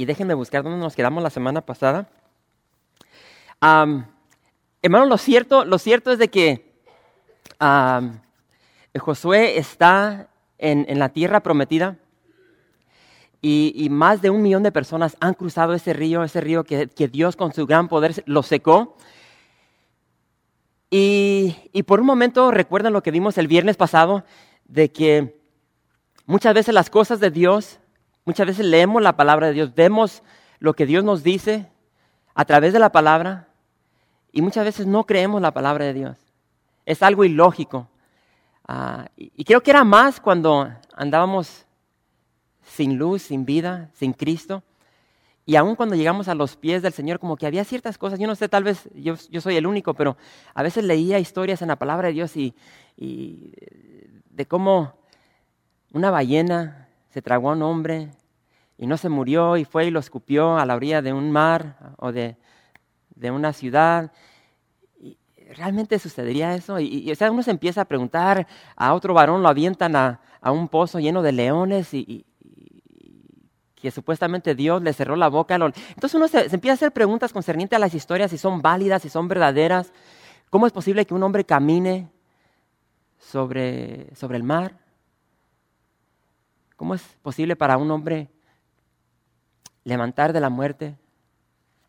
y déjenme buscar dónde nos quedamos la semana pasada. hermano, lo cierto, lo cierto es de que Josué está en, la tierra prometida y, más de un millón de personas han cruzado ese río, ese río que, Dios con su gran poder lo secó. Y, y por un momento recuerdan lo que vimos el viernes pasado, de que muchas veces las cosas de Dios, muchas veces leemos la palabra de Dios, vemos lo que Dios nos dice a través de la palabra y muchas veces no creemos la palabra de Dios. Es algo ilógico. Ah, y, creo que era más cuando andábamos sin luz, sin vida, sin Cristo. Y aún cuando llegamos a los pies del Señor, como que había ciertas cosas, yo no sé, tal vez yo, soy el único, pero a veces leía historias en la palabra de Dios y, de cómo una ballena se tragó a un hombre y no se murió y fue y lo escupió a la orilla de un mar o de, de una ciudad. ¿realmente sucedería eso? Y, uno se empieza a preguntar, a otro varón lo avientan a, un pozo lleno de leones y, que supuestamente Dios le cerró la boca. Entonces uno se, empieza a hacer preguntas concernientes a las historias, si son válidas, si son verdaderas. ¿Cómo es posible que un hombre camine sobre, sobre el mar? ¿Cómo es posible para un hombre levantar de la muerte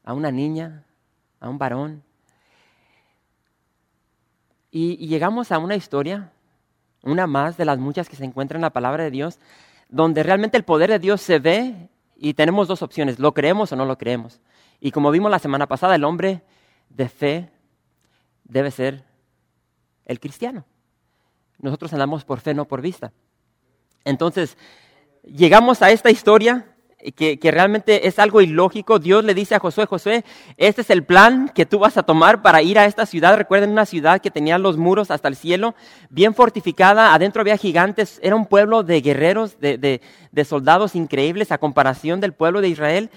a una niña, a un varón? Y, llegamos a una historia, una más de las muchas que se encuentran en la palabra de Dios, donde realmente el poder de Dios se ve y tenemos dos opciones, lo creemos o no lo creemos. Y como vimos la semana pasada, el hombre de fe debe ser el cristiano. Nosotros andamos por fe, no por vista. Entonces, llegamos a esta historia que, realmente es algo ilógico. Dios le dice a Josué, Josué, este es el plan que tú vas a tomar para ir a esta ciudad. Recuerden una ciudad que tenía los muros hasta el cielo, bien fortificada, adentro había gigantes, era un pueblo de guerreros, de, soldados increíbles a comparación del pueblo de Israel.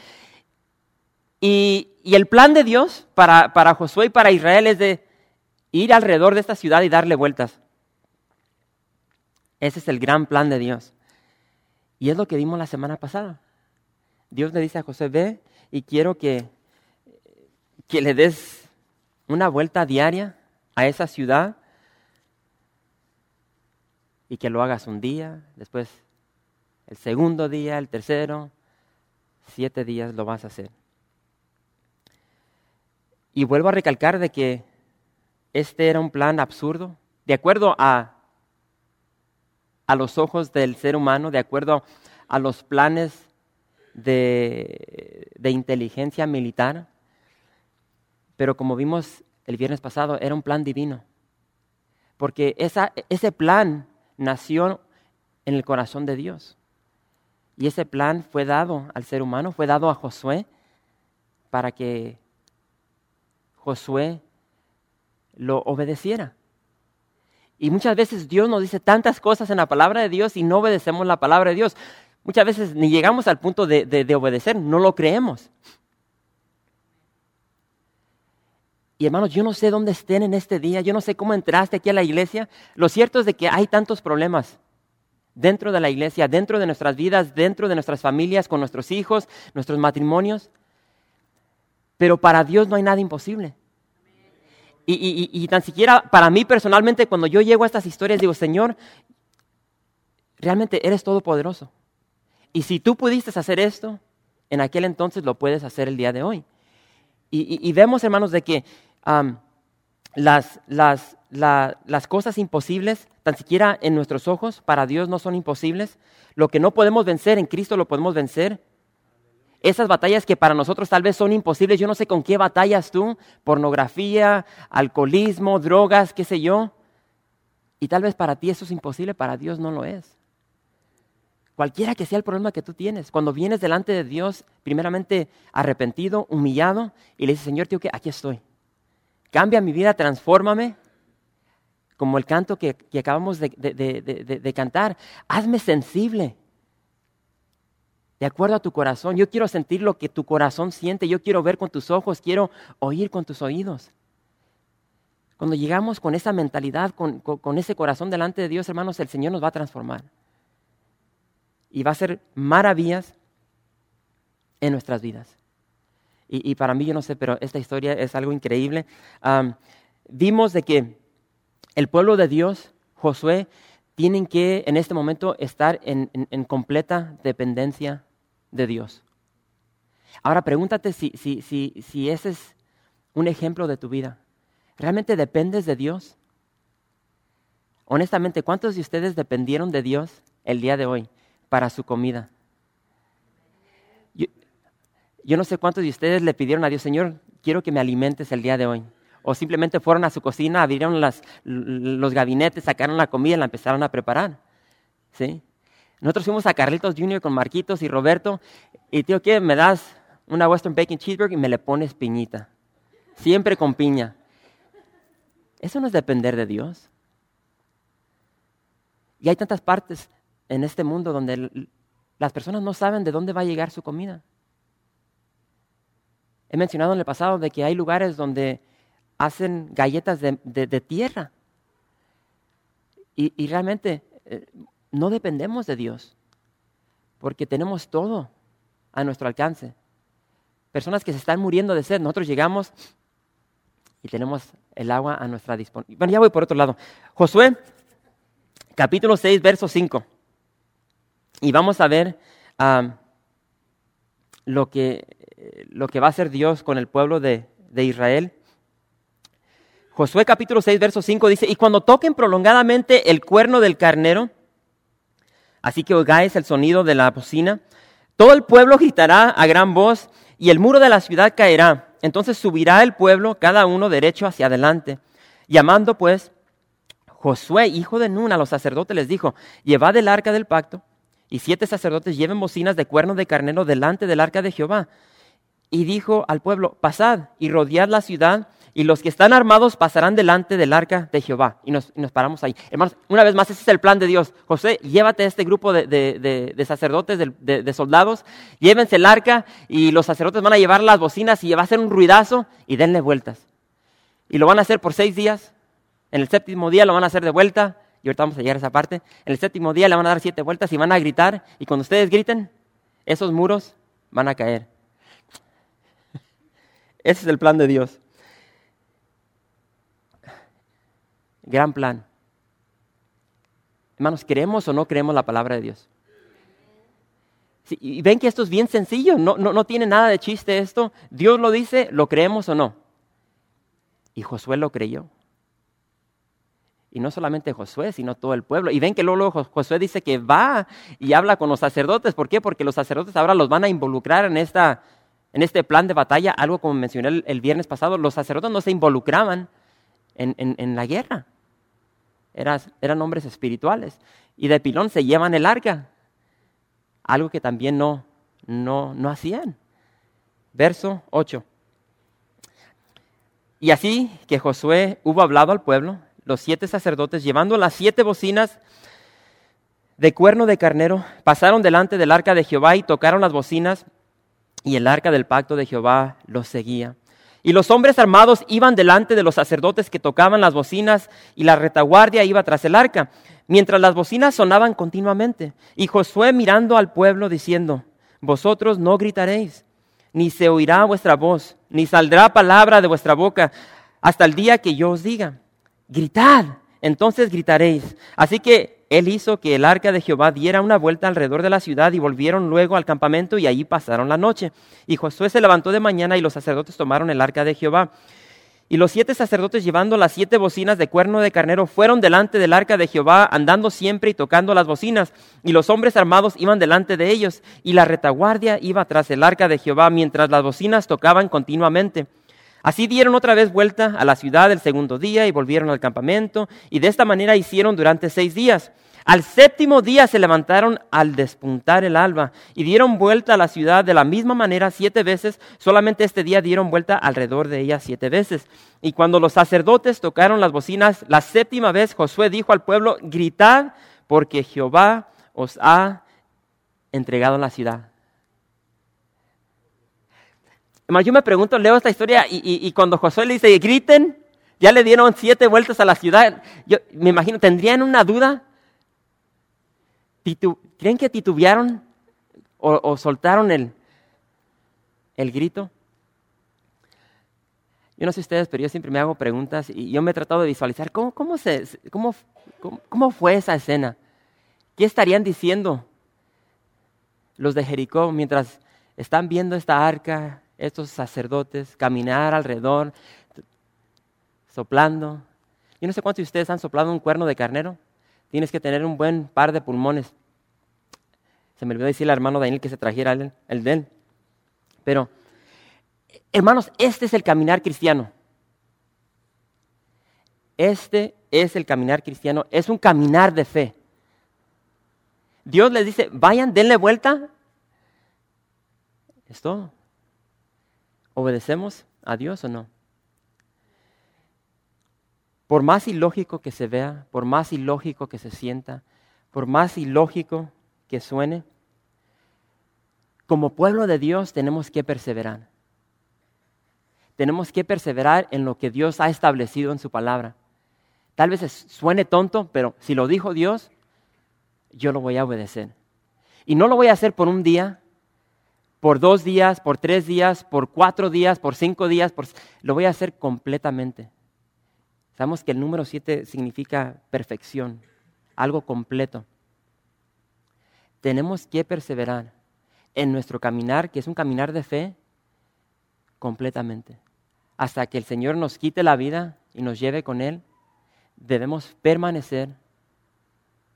Y, el plan de Dios para, para Josué y para Israel es de ir alrededor de esta ciudad y darle vueltas. Ese es el gran plan de Dios. Y es lo que vimos la semana pasada. Dios le dice a José, ve y quiero que, que le des una vuelta diaria a esa ciudad y que lo hagas un día, después el segundo día, el tercero, siete días lo vas a hacer. Y vuelvo a recalcar de que este era un plan absurdo, de acuerdo a, a los ojos del ser humano, de acuerdo a los planes de, inteligencia militar, pero como vimos el viernes pasado, era un plan divino. Porque ese plan nació en el corazón de Dios. Y ese plan fue dado al ser humano, fue dado a Josué para que Josué lo obedeciera. Y muchas veces Dios nos dice tantas cosas en la palabra de Dios y no obedecemos la palabra de Dios. Muchas veces ni llegamos al punto de, obedecer, no lo creemos. Y hermanos, yo no sé dónde estén en este día, yo no sé cómo entraste aquí a la iglesia. Lo cierto es de que hay tantos problemas dentro de la iglesia, dentro de nuestras vidas, dentro de nuestras familias, con nuestros hijos, nuestros matrimonios. Pero para Dios no hay nada imposible. Y, y, tan siquiera para mí personalmente, cuando yo llego a estas historias, digo, Señor, realmente eres todopoderoso. Y si tú pudiste hacer esto, en aquel entonces lo puedes hacer el día de hoy. Y, vemos, hermanos, de que las, las, las cosas imposibles, tan siquiera en nuestros ojos, para Dios no son imposibles. Lo que no podemos vencer en Cristo lo podemos vencer. Esas batallas que para nosotros tal vez son imposibles, yo no sé con qué batallas tú, pornografía, alcoholismo, drogas, qué sé yo. Y tal vez para ti eso es imposible, para Dios no lo es. Cualquiera que sea el problema que tú tienes, cuando vienes delante de Dios, primeramente arrepentido, humillado, y le dices, Señor, tío, que aquí estoy. Cambia mi vida, transfórmame, como el canto que, acabamos de, de cantar. Hazme sensible, de acuerdo a tu corazón. Yo quiero sentir lo que tu corazón siente, yo quiero ver con tus ojos, quiero oír con tus oídos. Cuando llegamos con esa mentalidad, con, ese corazón delante de Dios, hermanos, el Señor nos va a transformar. Y va a hacer maravillas en nuestras vidas. Y, para mí, yo no sé, pero esta historia es algo increíble. vimos de que el pueblo de Dios, Josué, tienen que en este momento estar en, completa dependencia de Dios. Ahora pregúntate si, si, si, si ese es un ejemplo de tu vida. ¿Realmente dependes de Dios? Honestamente, ¿cuántos de ustedes dependieron de Dios el día de hoy para su comida? Yo, no sé cuántos de ustedes le pidieron a Dios, Señor, quiero que me alimentes el día de hoy. O simplemente fueron a su cocina, abrieron los gabinetes, sacaron la comida y la empezaron a preparar. ¿Sí? Nosotros fuimos a Carlitos Jr. con Marquitos y Roberto. Y tío, ¿qué? Me das una Western Bacon Cheeseburger y me le pones piñita. Siempre con piña. Eso no es depender de Dios. Y hay tantas partes en este mundo donde las personas no saben de dónde va a llegar su comida. He mencionado en el pasado de que hay lugares donde hacen galletas de, tierra. Y, realmente eh, no dependemos de Dios, porque tenemos todo a nuestro alcance. Personas que se están muriendo de sed, nosotros llegamos y tenemos el agua a nuestra disposición. Bueno, ya voy por otro lado. Josué, capítulo 6, verso 5. Y vamos a ver lo, que, lo que va a hacer Dios con el pueblo de, de Israel. Josué capítulo 6, verso 5 dice, y cuando toquen prolongadamente el cuerno del carnero, así que oigáis el sonido de la bocina, todo el pueblo gritará a gran voz y el muro de la ciudad caerá entonces subirá el pueblo, cada uno derecho hacia adelante. Llamando pues Josué, hijo de Nun, a los sacerdotes les dijo, llevad el arca del pacto, y siete sacerdotes lleven bocinas de cuerno de carnero delante del arca de Jehová. Y dijo al pueblo, pasad y rodead la ciudad y los que están armados pasarán delante del arca de Jehová. Y nos, paramos ahí. Hermanos, una vez más, ese es el plan de Dios. José, llévate a este grupo de, sacerdotes, de, soldados, llévense el arca y los sacerdotes van a llevar las bocinas y va a hacer un ruidazo y denle vueltas. Y lo van a hacer por seis días. En el séptimo día lo van a hacer de vuelta. Y ahorita vamos a llegar a esa parte. En el séptimo día le van a dar siete vueltas y van a gritar. Y cuando ustedes griten, esos muros van a caer. Ese es el plan de Dios. Gran plan. Hermanos, ¿creemos o no creemos la palabra de Dios? y ven que esto es bien sencillo, no, no, no tiene nada de chiste esto. Dios lo dice, ¿lo creemos o no? Y Josué lo creyó. Y no solamente Josué, sino todo el pueblo. Y ven que luego Josué dice que va y habla con los sacerdotes. ¿Por qué? Porque los sacerdotes ahora los van a involucrar en, esta, en este plan de batalla. Algo como mencioné el, viernes pasado, los sacerdotes no se involucraban en, en la guerra eran, hombres espirituales. Y de pilón se llevan el arca, algo que también no, no, no hacían. Verso 8. Y así que Josué hubo hablado al pueblo, los siete sacerdotes, llevando las siete bocinas de cuerno de carnero, pasaron delante del arca de Jehová y tocaron las bocinas, y el arca del pacto de Jehová los seguía. Y los hombres armados iban delante de los sacerdotes que tocaban las bocinas y la retaguardia iba tras el arca, mientras las bocinas sonaban continuamente. Y Josué mirando al pueblo diciendo, vosotros no gritaréis, ni se oirá vuestra voz, ni saldrá palabra de vuestra boca hasta el día que yo os diga, gritad, entonces gritaréis. Así que él hizo que el arca de Jehová diera una vuelta alrededor de la ciudad y volvieron luego al campamento y allí pasaron la noche. Y Josué se levantó de mañana y los sacerdotes tomaron el arca de Jehová. Y los siete sacerdotes llevando las siete bocinas de cuerno de carnero fueron delante del arca de Jehová, andando siempre y tocando las bocinas. Y los hombres armados iban delante de ellos, y la retaguardia iba tras el arca de Jehová, mientras las bocinas tocaban continuamente. Así dieron otra vez vuelta a la ciudad el segundo día y volvieron al campamento, y de esta manera hicieron durante seis días. Al séptimo día se levantaron al despuntar el alba y dieron vuelta a la ciudad de la misma manera siete veces. Solamente este día dieron vuelta alrededor de ella siete veces. Y cuando los sacerdotes tocaron las bocinas, la séptima vez Josué dijo al pueblo, gritad porque Jehová os ha entregado la ciudad. Yo me pregunto, leo esta historia y, cuando Josué le dice, griten, ya le dieron siete vueltas a la ciudad. Yo me imagino, ¿tendrían una duda? ¿Creen que titubearon o, soltaron el, el grito? Yo no sé ustedes, pero yo siempre me hago preguntas y yo me he tratado de visualizar cómo, cómo, se, cómo, cómo fue esa escena. ¿Qué estarían diciendo los de Jericó mientras están viendo esta arca, estos sacerdotes, caminar alrededor, soplando? Yo no sé cuántos de ustedes han soplado un cuerno de carnero. Tienes que tener un buen par de pulmones. Se me olvidó decirle al hermano Daniel que se trajera el, el de él. Pero, hermanos, este es el caminar cristiano. Este es el caminar cristiano. Es un caminar de fe. Dios les dice, vayan, denle vuelta. Es todo. ¿Obedecemos a Dios o no? Por más ilógico que se vea, por más ilógico que se sienta, por más ilógico que suene, como pueblo de Dios tenemos que perseverar. Tenemos que perseverar en lo que Dios ha establecido en su palabra. Tal vez suene tonto, pero si lo dijo Dios, yo lo voy a obedecer. Y no lo voy a hacer por un día, por dos días, por tres días, por cuatro días, por cinco días, lo voy a hacer completamente. Sabemos que el número siete significa perfección, algo completo. Tenemos que perseverar en nuestro caminar, que es un caminar de fe, completamente. Hasta que el Señor nos quite la vida y nos lleve con Él, debemos permanecer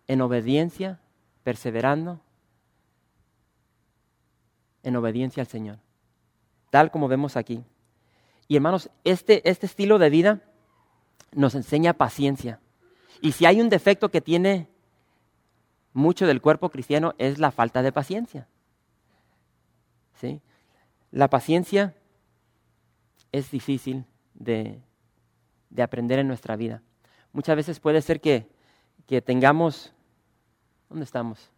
en obediencia, perseverando en obediencia al Señor, tal como vemos aquí. Y hermanos, este, este estilo de vida nos enseña paciencia. Y si hay un defecto que tiene mucho del cuerpo cristiano es la falta de paciencia. ¿Sí? La paciencia es difícil de, de, aprender en nuestra vida. Muchas veces puede ser que, que tengamos, ¿dónde estamos?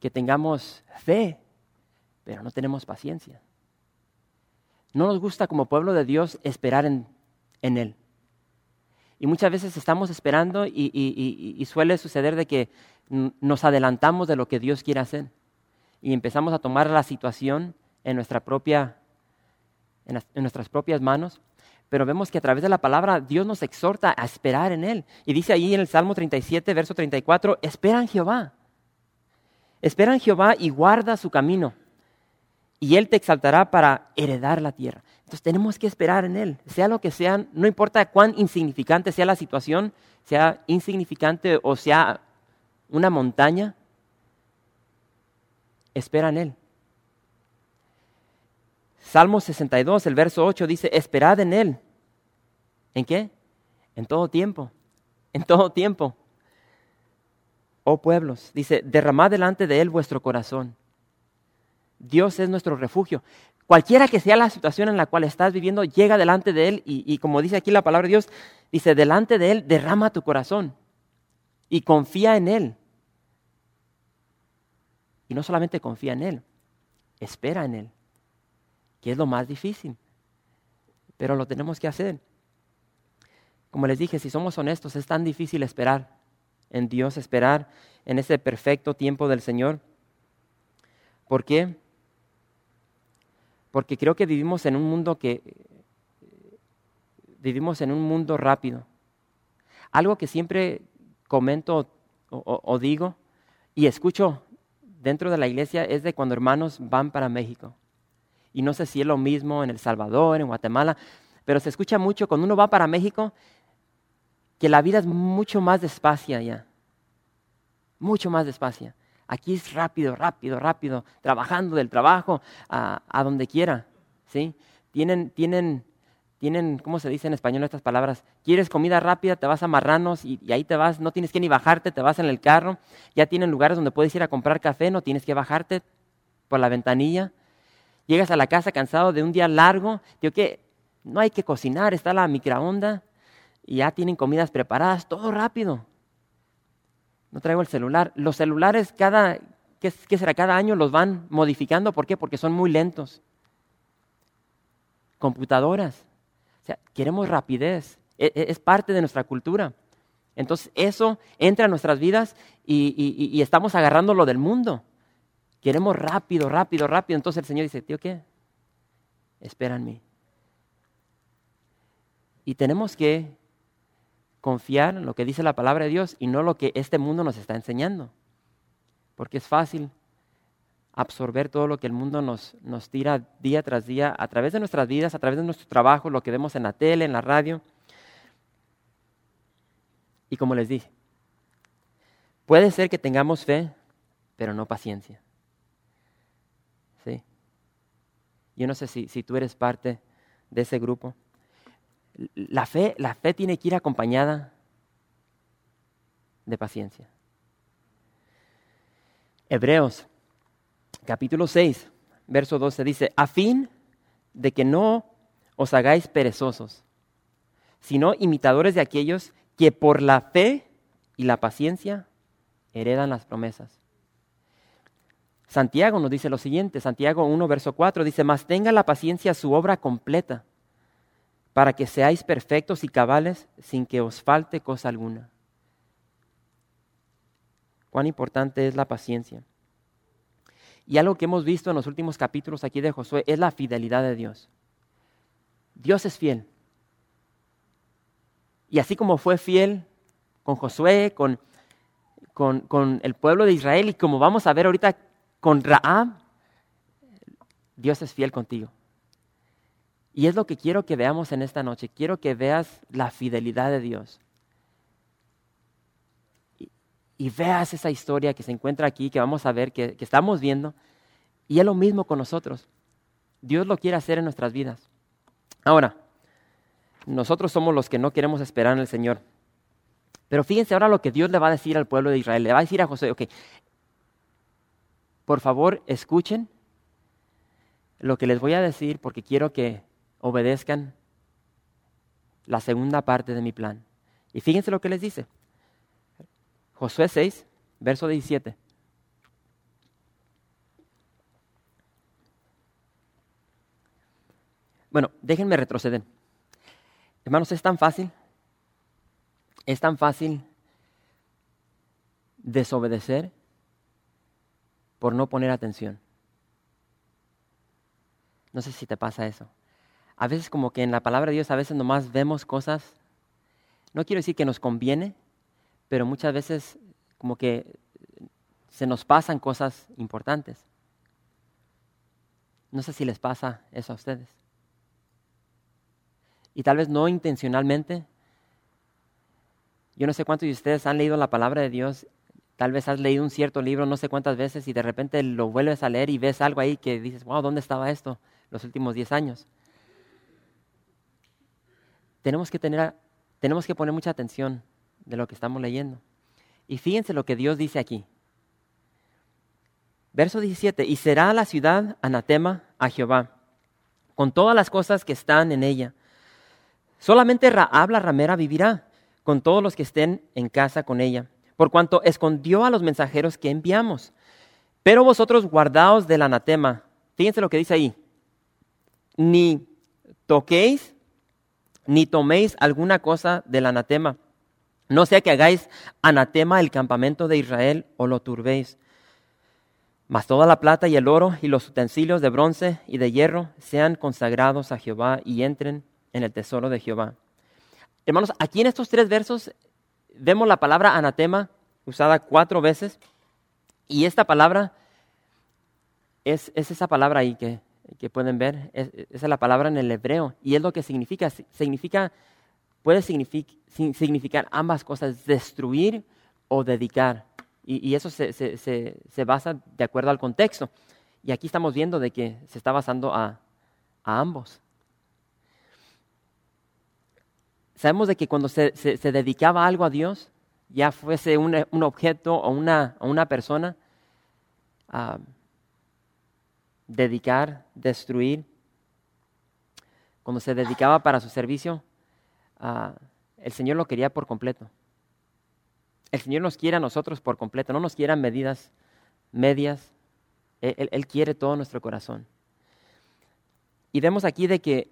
Que tengamos fe, pero no tenemos paciencia. No nos gusta como pueblo de Dios esperar en, en Él. Y muchas veces estamos esperando y, suele suceder de que nos adelantamos de lo que Dios quiere hacer y empezamos a tomar la situación en, nuestra propia, en, nuestras propias manos. Pero vemos que a través de la palabra Dios nos exhorta a esperar en Él. Y dice ahí en el Salmo 37, verso 34, espera en Jehová. Espera en Jehová y guarda su camino. Y Él te exaltará para heredar la tierra. Entonces tenemos que esperar en Él, sea lo que sea, no importa cuán insignificante sea la situación, sea insignificante o sea una montaña, espera en Él. Salmo 62, el verso 8 dice, esperad en Él. ¿En qué? En todo tiempo, en todo tiempo. Oh pueblos, dice, derramad delante de Él vuestro corazón. Dios es nuestro refugio. Cualquiera que sea la situación en la cual estás viviendo, llega delante de Él y, como dice aquí la palabra de Dios, dice, delante de Él derrama tu corazón y confía en Él. Y no solamente confía en Él, espera en Él, que es lo más difícil, pero lo tenemos que hacer. Como les dije, si somos honestos, es tan difícil esperar en Dios, esperar en ese perfecto tiempo del Señor. ¿Por qué? Porque creo que vivimos en un mundo que vivimos en un mundo rápido. Algo que siempre comento o, digo y escucho dentro de la iglesia es de cuando hermanos van para México. Y no sé si es lo mismo en El Salvador, en Guatemala, pero se escucha mucho cuando uno va para México que la vida es mucho más despacia allá. Mucho más despacia. Aquí es rápido, rápido, rápido, trabajando del trabajo a, donde quiera. ¿sí? Tienen, tienen tienen, ¿cómo se dice en español estas palabras? Quieres comida rápida, te vas a Marranos y, y, ahí te vas, no tienes que ni bajarte, te vas en el carro. Ya tienen lugares donde puedes ir a comprar café, no tienes que bajarte por la ventanilla. Llegas a la casa cansado de un día largo, digo que no hay que cocinar, está la microonda y ya tienen comidas preparadas, todo rápido. No traigo el celular. Los celulares cada, ¿qué, será? Cada año los van modificando. ¿Por qué? Porque son muy lentos. Computadoras. O sea, queremos rapidez. E, e, es parte de nuestra cultura. Entonces eso entra en nuestras vidas y, y, y estamos agarrando lo del mundo. Queremos rápido, rápido, rápido. Entonces el Señor dice, tío, ¿qué? Espera en mí. Y tenemos que confiar en lo que dice la palabra de Dios y no lo que este mundo nos está enseñando. Porque es fácil absorber todo lo que el mundo nos, nos tira día tras día a través de nuestras vidas, a través de nuestro trabajo, lo que vemos en la tele, en la radio. Y como les dije, puede ser que tengamos fe, pero no paciencia. ¿Sí? Yo no sé si, si tú eres parte de ese grupo. La fe, la fe tiene que ir acompañada de paciencia. Hebreos capítulo 6, verso 12 dice, a fin de que no os hagáis perezosos, sino imitadores de aquellos que por la fe y la paciencia heredan las promesas. Santiago nos dice lo siguiente, Santiago 1, verso 4 dice, mas tenga la paciencia su obra completa, para que seáis perfectos y cabales sin que os falte cosa alguna. Cuán importante es la paciencia. Y algo que hemos visto en los últimos capítulos aquí de Josué es la fidelidad de Dios. Dios es fiel. Y así como fue fiel con Josué, con, con, con el pueblo de Israel y como vamos a ver ahorita con Raab, Dios es fiel contigo. Y es lo que quiero que veamos en esta noche. Quiero que veas la fidelidad de Dios. Y, veas esa historia que se encuentra aquí, que vamos a ver, que, que estamos viendo. Y es lo mismo con nosotros. Dios lo quiere hacer en nuestras vidas. Ahora, nosotros somos los que no queremos esperar en el Señor. Pero fíjense ahora lo que Dios le va a decir al pueblo de Israel. Le va a decir a José, ok, por favor escuchen lo que les voy a decir porque quiero que obedezcan la segunda parte de mi plan. Y fíjense lo que les dice. Josué 6, verso 17. Bueno, déjenme retroceder. Hermanos, es tan fácil, es tan fácil desobedecer por no poner atención. No sé si te pasa eso. A veces como que en la palabra de Dios a veces nomás vemos cosas, no quiero decir que nos conviene, pero muchas veces como que se nos pasan cosas importantes. No sé si les pasa eso a ustedes. Y tal vez no intencionalmente. Yo no sé cuántos de ustedes han leído la palabra de Dios Tal vez has leído un cierto libro no sé cuántas veces y de repente lo vuelves a leer y ves algo ahí que dices, wow, ¿dónde estaba esto los últimos 10 años? Tenemos que, tener, tenemos que poner mucha atención de lo que estamos leyendo. Y fíjense lo que Dios dice aquí. Verso 17, y será la ciudad anatema a Jehová, con todas las cosas que están en ella. Solamente Raab ramera vivirá, con todos los que estén en casa con ella por cuanto escondió a los mensajeros que enviamos. Pero vosotros guardaos del anatema. Fíjense lo que dice ahí. Ni toquéis, ni toméis alguna cosa del anatema. No sea que hagáis anatema el campamento de Israel o lo turbéis. Mas toda la plata y el oro y los utensilios de bronce y de hierro sean consagrados a Jehová y entren en el tesoro de Jehová. Hermanos, aquí en estos tres versos vemos la palabra anatema usada cuatro veces y esta palabra es, esa palabra ahí que, pueden ver, es, esa es la palabra en el hebreo y es lo que significa, significa puede significar ambas cosas, destruir o dedicar. Y, eso se, se, basa de acuerdo al contexto. Y aquí estamos viendo de que se está basando a, a ambos. sabemos de que cuando se, dedicaba algo a Dios, ya fuese un, objeto o una, una persona, ah, dedicar, destruir, cuando se dedicaba para su servicio, ah, el Señor lo quería por completo. El Señor nos quiere a nosotros por completo, no nos quiere a medidas medias. él quiere todo nuestro corazón. Y vemos aquí de que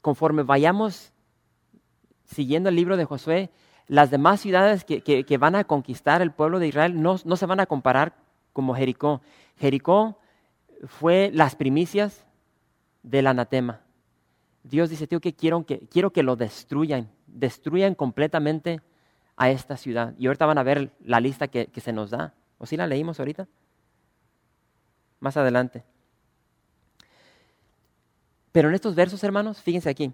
conforme vayamos siguiendo el libro de Josué, las demás ciudades que, van a conquistar el pueblo de Israel no, se van a comparar como Jericó. Jericó fue las primicias del anatema. Dios dice, tío, que quiero que, quiero que lo destruyan, destruyan completamente a esta ciudad. Y ahorita van a ver la lista que, que se nos da. ¿O si la leímos ahorita? Más adelante. Pero en estos versos, hermanos, fíjense aquí,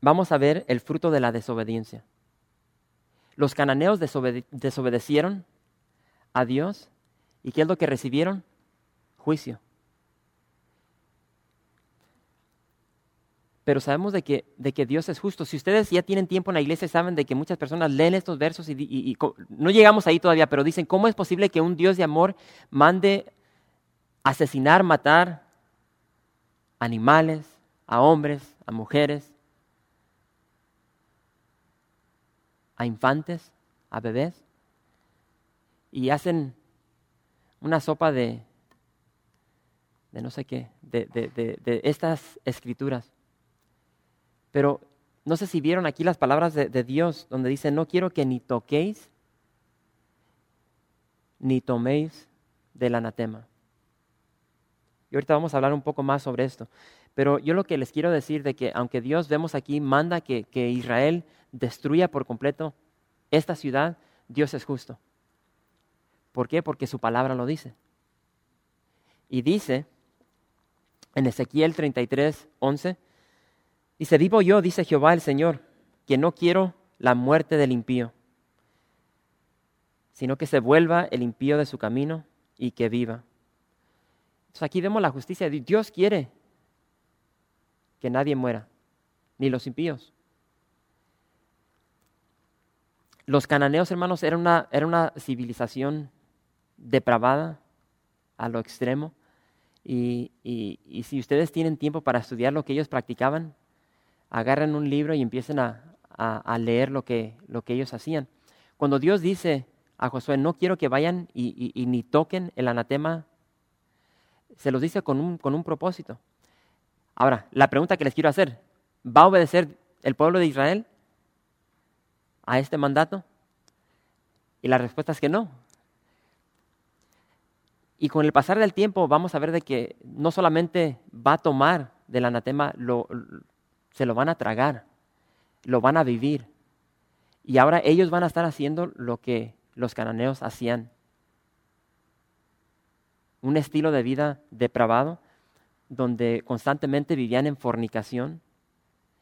vamos a ver el fruto de la desobediencia. Los cananeos desobedecieron a Dios y ¿qué es lo que recibieron? Juicio. Pero sabemos de que, de que Dios es justo. Si ustedes ya tienen tiempo en la iglesia, saben de que muchas personas leen estos versos y, y no llegamos ahí todavía, pero dicen, ¿cómo es posible que un Dios de amor mande asesinar, matar, animales, a hombres, a mujeres, a infantes, a bebés, y hacen una sopa de, de no sé qué, de, de, estas escrituras. Pero no sé si vieron aquí las palabras de, Dios donde dice, no quiero que ni toquéis ni toméis del anatema. Y ahorita vamos a hablar un poco más sobre esto. Pero yo lo que les quiero decir de que aunque Dios vemos aquí manda que, Israel destruya por completo esta ciudad, Dios es justo. ¿Por qué? Porque su palabra lo dice. Y dice en Ezequiel 33, 11, dice, vivo yo, dice Jehová el Señor, que no quiero la muerte del impío, sino que se vuelva el impío de su camino y que viva aquí vemos la justicia Dios. Quiere que nadie muera, ni los impíos. Los cananeos, hermanos, era una, era una civilización depravada a lo extremo. Y, si ustedes tienen tiempo para estudiar lo que ellos practicaban, agarren un libro y empiecen a, leer lo que, lo que ellos hacían. Cuando Dios dice a Josué, no quiero que vayan y ni toquen el anatema se los dice con un, con un propósito. Ahora, la pregunta que les quiero hacer, ¿va a obedecer el pueblo de Israel a este mandato? Y la respuesta es que no. Y con el pasar del tiempo vamos a ver de que no solamente va a tomar del anatema, lo, se lo van a tragar, lo van a vivir. Y ahora ellos van a estar haciendo lo que los cananeos hacían un estilo de vida depravado, donde constantemente vivían en fornicación,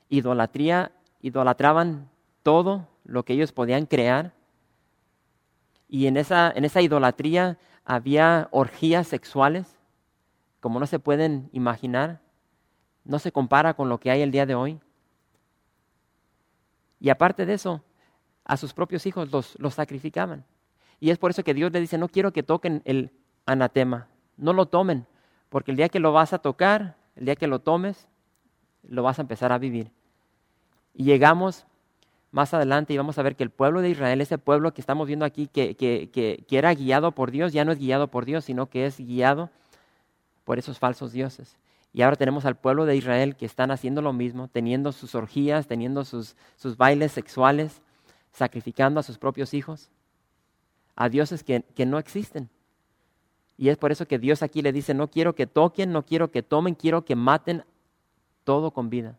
idolatría, idolatraban todo lo que ellos podían crear. Y en esa, en esa idolatría había orgías sexuales, como no se pueden imaginar. No se compara con lo que hay el día de hoy. Y aparte de eso, a sus propios hijos los, los sacrificaban. Y es por eso que Dios le dice, no quiero que toquen el, anatema. No lo tomen, porque el día que lo vas a tocar, el día que lo tomes, lo vas a empezar a vivir. Y llegamos más adelante y vamos a ver que el pueblo de Israel, ese pueblo que estamos viendo aquí, que, que, que, era guiado por Dios, ya no es guiado por Dios, sino que es guiado por esos falsos dioses. Y ahora tenemos al pueblo de Israel que están haciendo lo mismo, teniendo sus orgías, teniendo sus, sus bailes sexuales, sacrificando a sus propios hijos, a dioses que, que no existen. Y es por eso que Dios aquí le dice, no quiero que toquen, no quiero que tomen, quiero que maten todo con vida.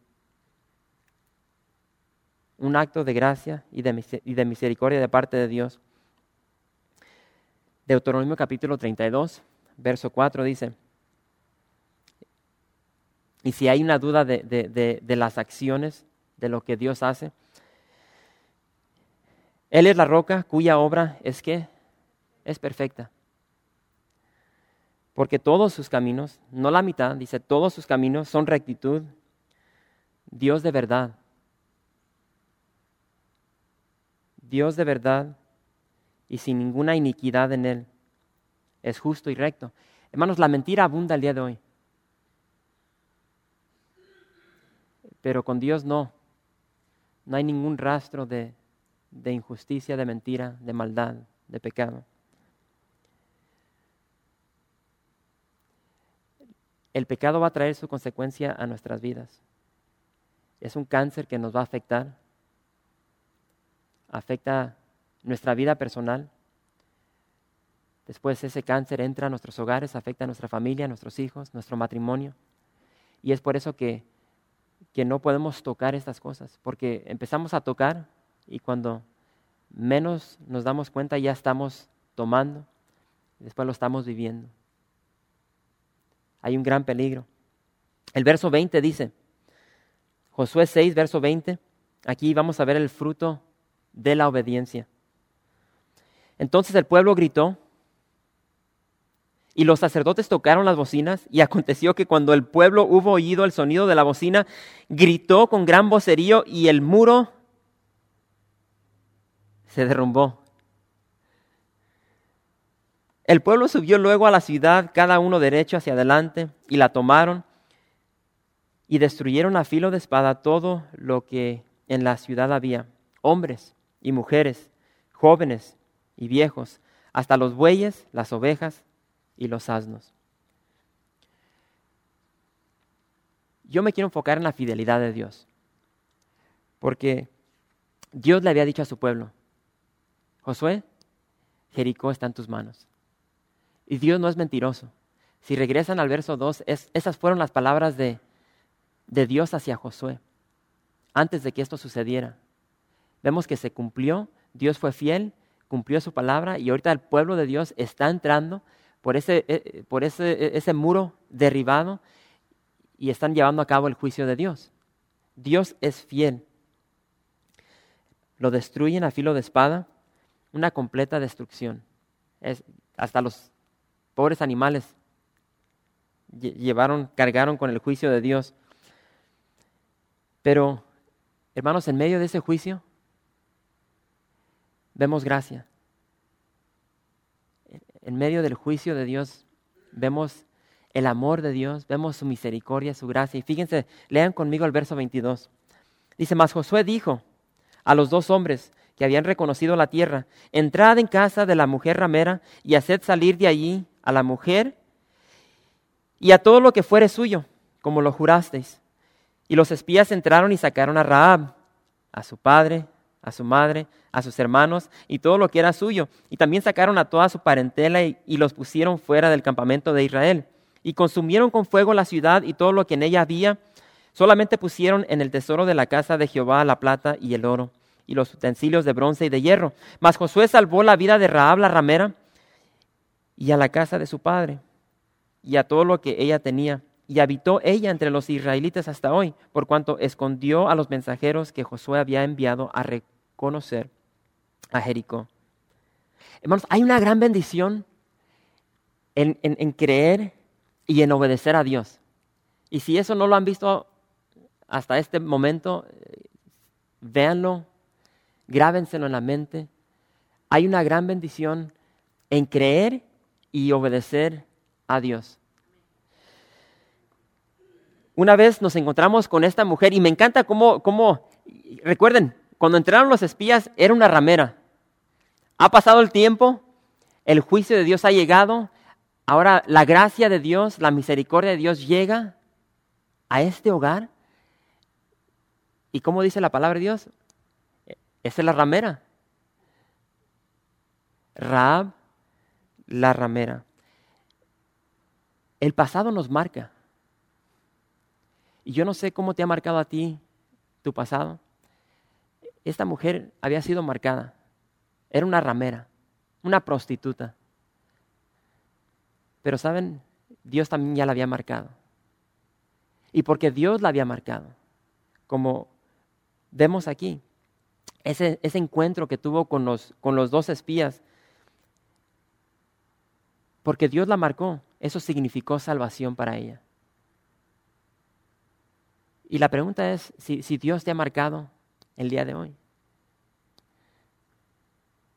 Un acto de gracia y de, misericordia de parte de Dios. Deuteronomio capítulo 32, verso 4 dice, y si hay una duda de, de las acciones, de lo que Dios hace, Él es la roca cuya obra es que es perfecta porque todos sus caminos, no la mitad, dice, todos sus caminos son rectitud, Dios de verdad. Dios de verdad y sin ninguna iniquidad en él. Es justo y recto. Hermanos, la mentira abunda el día de hoy. Pero con Dios no. No hay ningún rastro de, de injusticia, de mentira, de maldad, de pecado. El pecado va a traer su consecuencia a nuestras vidas. Es un cáncer que nos va a afectar. Afecta nuestra vida personal. Después ese cáncer entra a nuestros hogares, afecta a nuestra familia, a nuestros hijos, nuestro matrimonio. Y es por eso que, que no podemos tocar estas cosas, porque empezamos a tocar y cuando menos nos damos cuenta ya estamos tomando después lo estamos viviendo. Hay un gran peligro. El verso 20 dice, Josué 6, verso 20, aquí vamos a ver el fruto de la obediencia. Entonces el pueblo gritó y los sacerdotes tocaron las bocinas y aconteció que cuando el pueblo hubo oído el sonido de la bocina, gritó con gran vocerío y el muro se derrumbó. El pueblo subió luego a la ciudad, cada uno derecho hacia adelante, y la tomaron y destruyeron a filo de espada todo lo que en la ciudad había, hombres y mujeres, jóvenes y viejos, hasta los bueyes, las ovejas y los asnos. Yo me quiero enfocar en la fidelidad de Dios, porque Dios le había dicho a su pueblo, Josué, Jericó está en tus manos. Y Dios no es mentiroso. Si regresan al verso 2, esas fueron las palabras de, de Dios hacia Josué, antes de que esto sucediera. Vemos que se cumplió, Dios fue fiel cumplió su palabra y ahorita el pueblo de Dios está entrando por ese, eh, por ese, e, ese muro derribado y están llevando a cabo el juicio de Dios. Dios es fiel. Lo destruyen a filo de espada, una completa destrucción. Es, hasta los pobres animales llevaron, cargaron con el juicio de Dios. Pero, hermanos, en medio de ese juicio, vemos gracia. En medio del juicio de Dios vemos el amor de Dios, vemos su misericordia, su gracia. Y fíjense, lean conmigo el verso 22. Dice, mas Josué dijo a los dos hombres que habían reconocido la tierra, entrad en casa de la mujer ramera y haced salir de allí a la mujer y a todo lo que fuere suyo, como lo jurasteis. Y los espías entraron y sacaron a Raab, a su padre, a su madre, a sus hermanos y todo lo que era suyo. Y también sacaron a toda su parentela y, los pusieron fuera del campamento de Israel. Y consumieron con fuego la ciudad y todo lo que en ella había. Solamente pusieron en el tesoro de la casa de Jehová la plata y el oro y los utensilios de bronce y de hierro. Mas Josué salvó la vida de Raab la ramera y a la casa de su padre y a todo lo que ella tenía. Y habitó ella entre los israelitas hasta hoy, por cuanto escondió a los mensajeros que Josué había enviado a reconocer a Jericó. Hermanos, hay una gran bendición en, en, creer y en obedecer a Dios. Y si eso no lo han visto hasta este momento, véanlo, grábenselo en la mente. Hay una gran bendición en creer y obedecer a Dios. Una vez nos encontramos con esta mujer y me encanta cómo, cómo, recuerden, cuando entraron los espías era una ramera. Ha pasado el tiempo, el juicio de Dios ha llegado, ahora la gracia de Dios, la misericordia de Dios llega a este hogar. ¿Y cómo dice la palabra de Dios? Esa es la ramera. Raab, la ramera. El pasado nos marca. Y yo no sé cómo te ha marcado a ti tu pasado. Esta mujer había sido marcada. Era una ramera, una prostituta. Pero saben, Dios también ya la había marcado. Y porque Dios la había marcado, como vemos aquí, ese, encuentro que tuvo con los dos espías, porque Dios la marcó, eso significó salvación para ella. Y la pregunta es si, Dios te ha marcado el día de hoy.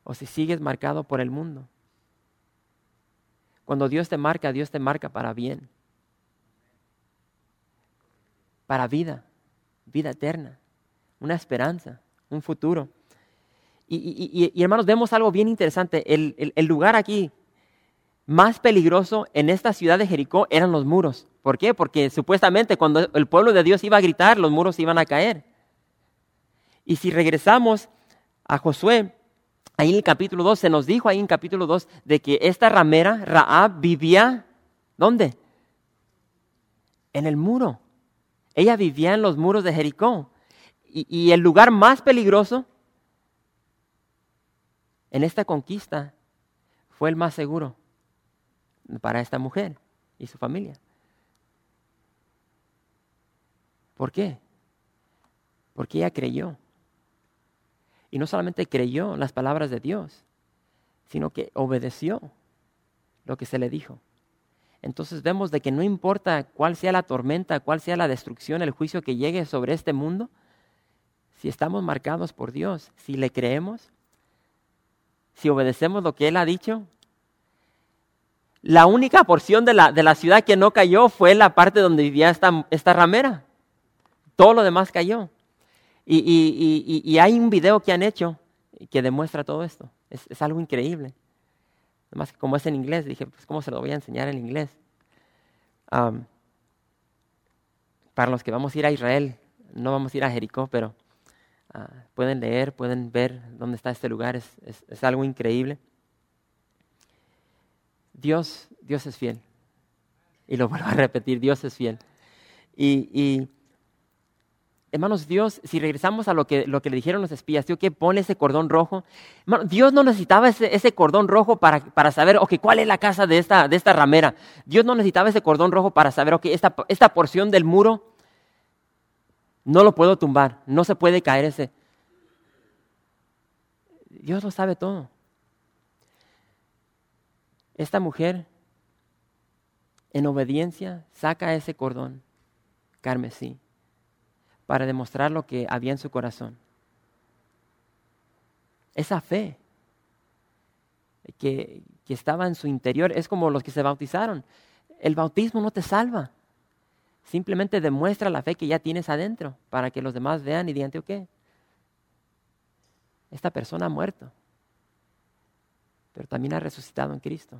o si sigues marcado por el mundo. Cuando Dios te marca, Dios te marca para bien, para vida, vida eterna, una esperanza, un futuro. Y, hermanos, vemos algo bien interesante. El, el lugar aquí más peligroso en esta ciudad de Jericó eran los muros. ¿Por qué? Porque supuestamente cuando el pueblo de Dios iba a gritar, los muros iban a caer. Y si regresamos a Josué, ahí en el capítulo 2, se nos dijo ahí en capítulo 2 de que esta ramera, Raab, vivía, ¿dónde? En el muro. Ella vivía en los muros de Jericó. Y el lugar más peligroso en esta conquista fue el más seguro para esta mujer y su familia. ¿Por qué? Porque ella creyó. Y no solamente creyó las palabras de Dios, sino que obedeció lo que se le dijo. Entonces vemos de que no importa cuál sea la tormenta, cuál sea la destrucción, el juicio que llegue sobre este mundo, si estamos marcados por Dios, si le creemos, si obedecemos lo que Él ha dicho, la única porción de la, de la ciudad que no cayó fue la parte donde vivía esta, esta ramera. Todo lo demás cayó. Y, hay un video que han hecho que demuestra todo esto. Es, algo increíble. Además, como es en inglés, dije, pues, ¿cómo se lo voy a enseñar en inglés? para los que vamos a ir a Israel, no vamos a ir a Jericó, pero ah, pueden leer, pueden ver dónde está este lugar. Es, es, algo increíble. Dios, Dios es fiel. Y lo vuelvo a repetir, Dios es fiel. y Hermanos, Dios, si regresamos a lo que, lo que le dijeron los espías, ¿tío, que pone ese cordón rojo? Dios no necesitaba ese, cordón rojo para, para, saber, ok, cuál es la casa de esta, de esta ramera. Dios no necesitaba ese cordón rojo para saber, ok, esta, esta porción del muro no lo puedo tumbar, no se puede caer ese. Dios lo sabe todo. Esta mujer, en obediencia, saca ese cordón carmesí para demostrar lo que había en su corazón. Esa fe que, estaba en su interior es como los que se bautizaron. El bautismo no te salva. Simplemente demuestra la fe que ya tienes adentro para que los demás vean y digan, ¿qué? Esta persona ha muerto, pero también ha resucitado en Cristo.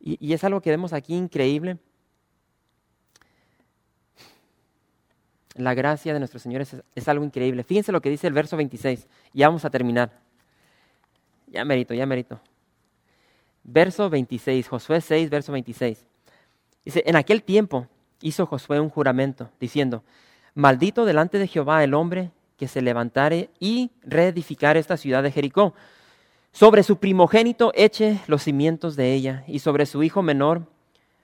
Y, es algo que vemos aquí increíble La gracia de nuestro Señor es, algo increíble. Fíjense lo que dice el verso 26. Ya vamos a terminar. Ya merito, ya merito. Verso 26, Josué 6, verso 26. Dice, en aquel tiempo hizo Josué un juramento, diciendo, maldito delante de Jehová el hombre que se levantare y reedificare esta ciudad de Jericó. Sobre su primogénito eche los cimientos de ella, y sobre su hijo menor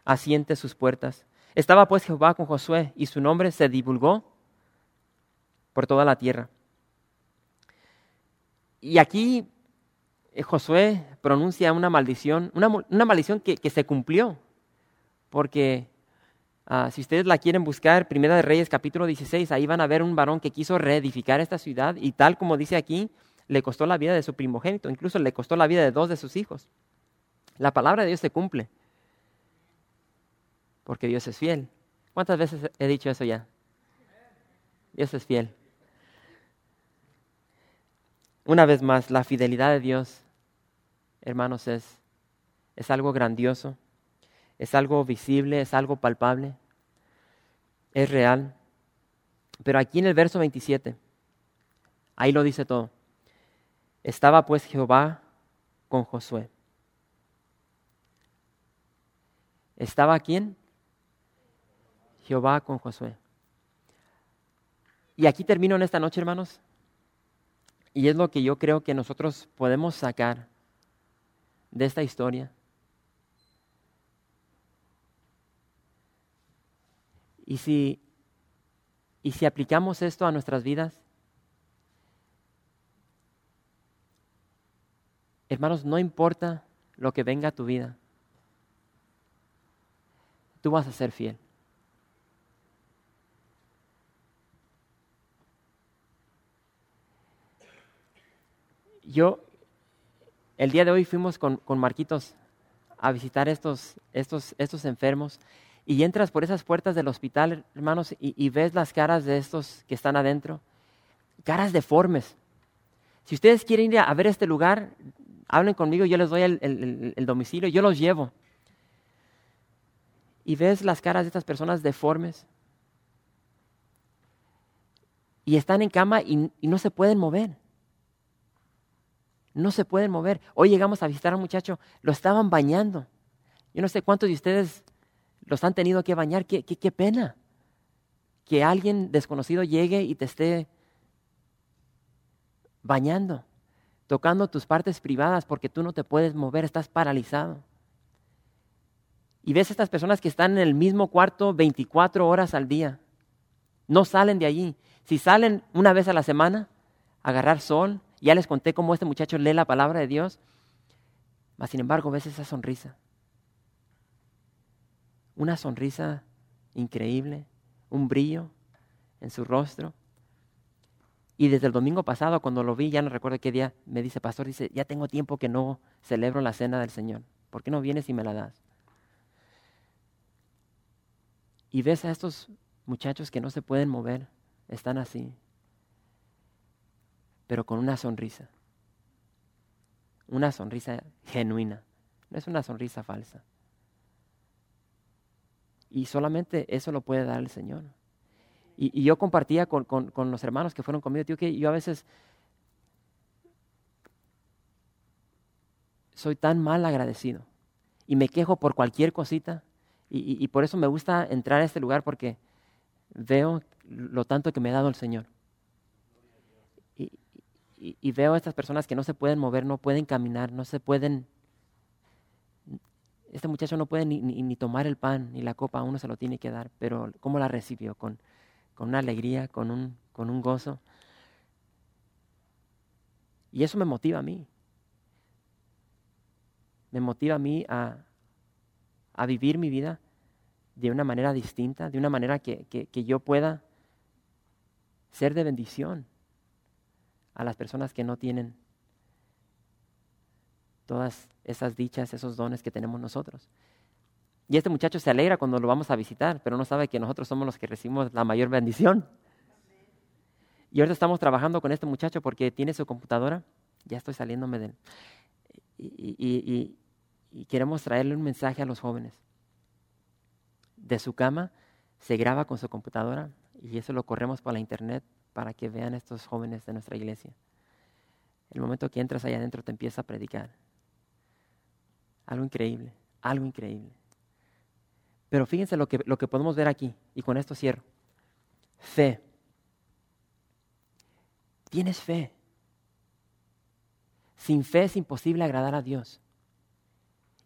asiente sus puertas. Estaba pues Jehová con Josué y su nombre se divulgó por toda la tierra. Y aquí eh, Josué pronuncia una maldición, una, maldición que, se cumplió, porque ah, si ustedes la quieren buscar, Primera de Reyes capítulo 16, ahí van a ver un varón que quiso reedificar esta ciudad y tal como dice aquí, le costó la vida de su primogénito, incluso le costó la vida de dos de sus hijos. La palabra de Dios se cumple porque Dios es fiel. ¿Cuántas veces he dicho eso ya? Dios es fiel. Una vez más, la fidelidad de Dios, hermanos, es, es algo grandioso, es algo visible, es algo palpable, es real. Pero aquí en el verso 27, ahí lo dice todo. Estaba pues Jehová con Josué. ¿Estaba quién? Jehová con Josué. Y aquí termino en esta noche, hermanos. Y es lo que yo creo que nosotros podemos sacar de esta historia. Y si, y si aplicamos esto a nuestras vidas, hermanos, no importa lo que venga a tu vida, tú vas a ser fiel. yo, el día de hoy fuimos con, con Marquitos a visitar estos, estos, estos enfermos y entras por esas puertas del hospital, hermanos, y, ves las caras de estos que están adentro, caras deformes. Si ustedes quieren ir a, ver este lugar, hablen conmigo, yo les doy el, domicilio, yo los llevo. Y ves las caras de estas personas deformes. Y están en cama y, no se pueden mover. No se pueden mover. Hoy llegamos a visitar a un muchacho, lo estaban bañando. Yo no sé cuántos de ustedes los han tenido que bañar. Qué, qué pena que alguien desconocido llegue y te esté bañando, tocando tus partes privadas porque tú no te puedes mover, estás paralizado. Y ves a estas personas que están en el mismo cuarto 24 horas al día. No salen de allí. Si salen una vez a la semana a agarrar sol, ya les conté cómo este muchacho lee la palabra de Dios, mas sin embargo ves esa sonrisa. Una sonrisa increíble, un brillo en su rostro. Y desde el domingo pasado, cuando lo vi, ya no recuerdo qué día, me dice, pastor, dice, ya tengo tiempo que no celebro la cena del Señor. ¿Por qué no vienes y me la das? Y ves a estos muchachos que no se pueden mover, están así, pero con una sonrisa. Una sonrisa genuina, no es una sonrisa falsa. Y solamente eso lo puede dar el Señor. Y, yo compartía con, los hermanos que fueron conmigo, tío, que yo a veces soy tan mal agradecido y me quejo por cualquier cosita. Y, y, por eso me gusta entrar a este lugar porque veo lo tanto que me ha dado el Señor. Y, veo a estas personas que no se pueden mover, no pueden caminar, no se pueden... Este muchacho no puede ni, tomar el pan ni la copa, uno se lo tiene que dar, pero ¿cómo la recibió? Con, con una alegría, con un, con un gozo. Y eso me motiva a mí. Me motiva a mí a, a vivir mi vida de una manera distinta, de una manera que, que, yo pueda ser de bendición a las personas que no tienen todas esas dichas, esos dones que tenemos nosotros. Y este muchacho se alegra cuando lo vamos a visitar, pero no sabe que nosotros somos los que recibimos la mayor bendición. Y ahorita estamos trabajando con este muchacho porque tiene su computadora, ya estoy saliéndome de él, y, queremos traerle un mensaje a los jóvenes de su cama, se graba con su computadora y eso lo corremos por la internet para que vean estos jóvenes de nuestra iglesia. El momento que entras allá adentro te empieza a predicar. Algo increíble, algo increíble. Pero fíjense lo que, lo que podemos ver aquí, y con esto cierro. Fe. Tienes fe. Sin fe es imposible agradar a Dios.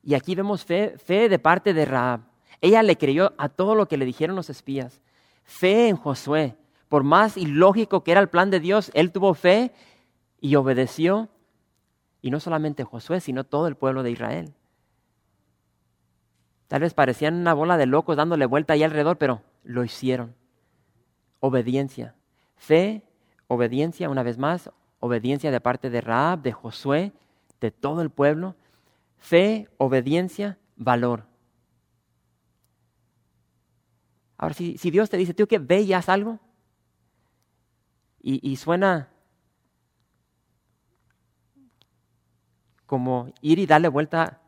Y aquí vemos fe, fe de parte de Raab. Ella le creyó a todo lo que le dijeron los espías. Fe en Josué. Por más ilógico que era el plan de Dios, él tuvo fe y obedeció. Y no solamente Josué, sino todo el pueblo de Israel. Tal vez parecían una bola de locos dándole vuelta ahí alrededor, pero lo hicieron. Obediencia. Fe, obediencia, una vez más, obediencia de parte de Raab, de Josué, de todo el pueblo. Fe, obediencia, valor. Ahora, si, Dios te dice, tío, que ve y haz algo, y, suena como ir y darle vuelta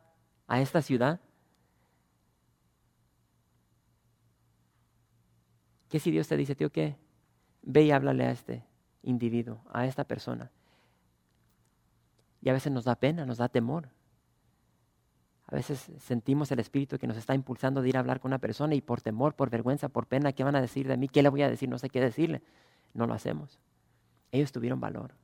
a esta ciudad, ¿qué si Dios te dice, tío, que ve y háblale a este individuo, a esta persona? Y a veces nos da pena, nos da temor. A veces sentimos el Espíritu que nos está impulsando de ir a hablar con una persona y por temor, por vergüenza, por pena, ¿qué van a decir de mí? ¿Qué le voy a decir? No sé qué decirle. No lo hacemos. Ellos tuvieron valor.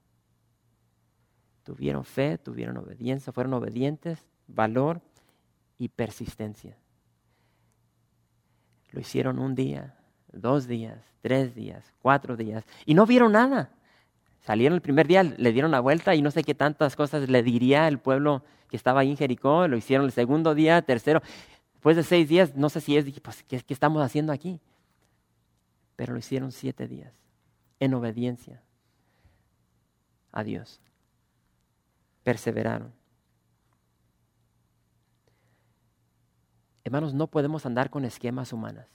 Tuvieron fe, tuvieron obediencia, fueron obedientes, valor y persistencia. Lo hicieron un día, dos días, tres días, cuatro días y no vieron nada. Salieron el primer día, le dieron la vuelta y no sé qué tantas cosas le diría el pueblo que estaba ahí en Jericó. Lo hicieron el segundo día, tercero. Después de seis días, no sé si es, pues, ¿qué, qué estamos haciendo aquí? Pero lo hicieron siete días, en obediencia a Dios. perseveraron. Hermanos, no podemos andar con esquemas humanas.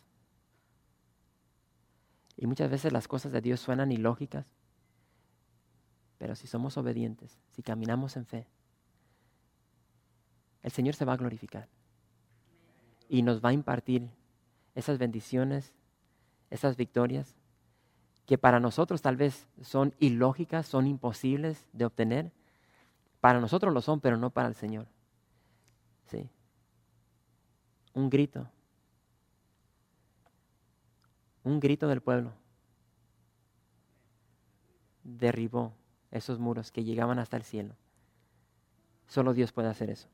Y muchas veces las cosas de Dios suenan ilógicas, pero si somos obedientes, si caminamos en fe, el Señor se va a glorificar y nos va a impartir esas bendiciones, esas victorias que para nosotros tal vez son ilógicas, son imposibles de obtener. Para nosotros lo son, pero no para el Señor. Sí. Un grito. Un grito del pueblo. Derribó esos muros que llegaban hasta el cielo. Solo Dios puede hacer eso.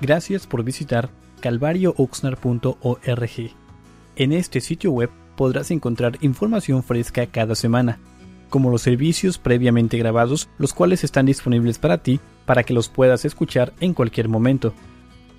Gracias por visitar calvariooxnar.org. En este sitio web podrás encontrar información fresca cada semana, como los servicios previamente grabados, los cuales están disponibles para ti para que los puedas escuchar en cualquier momento.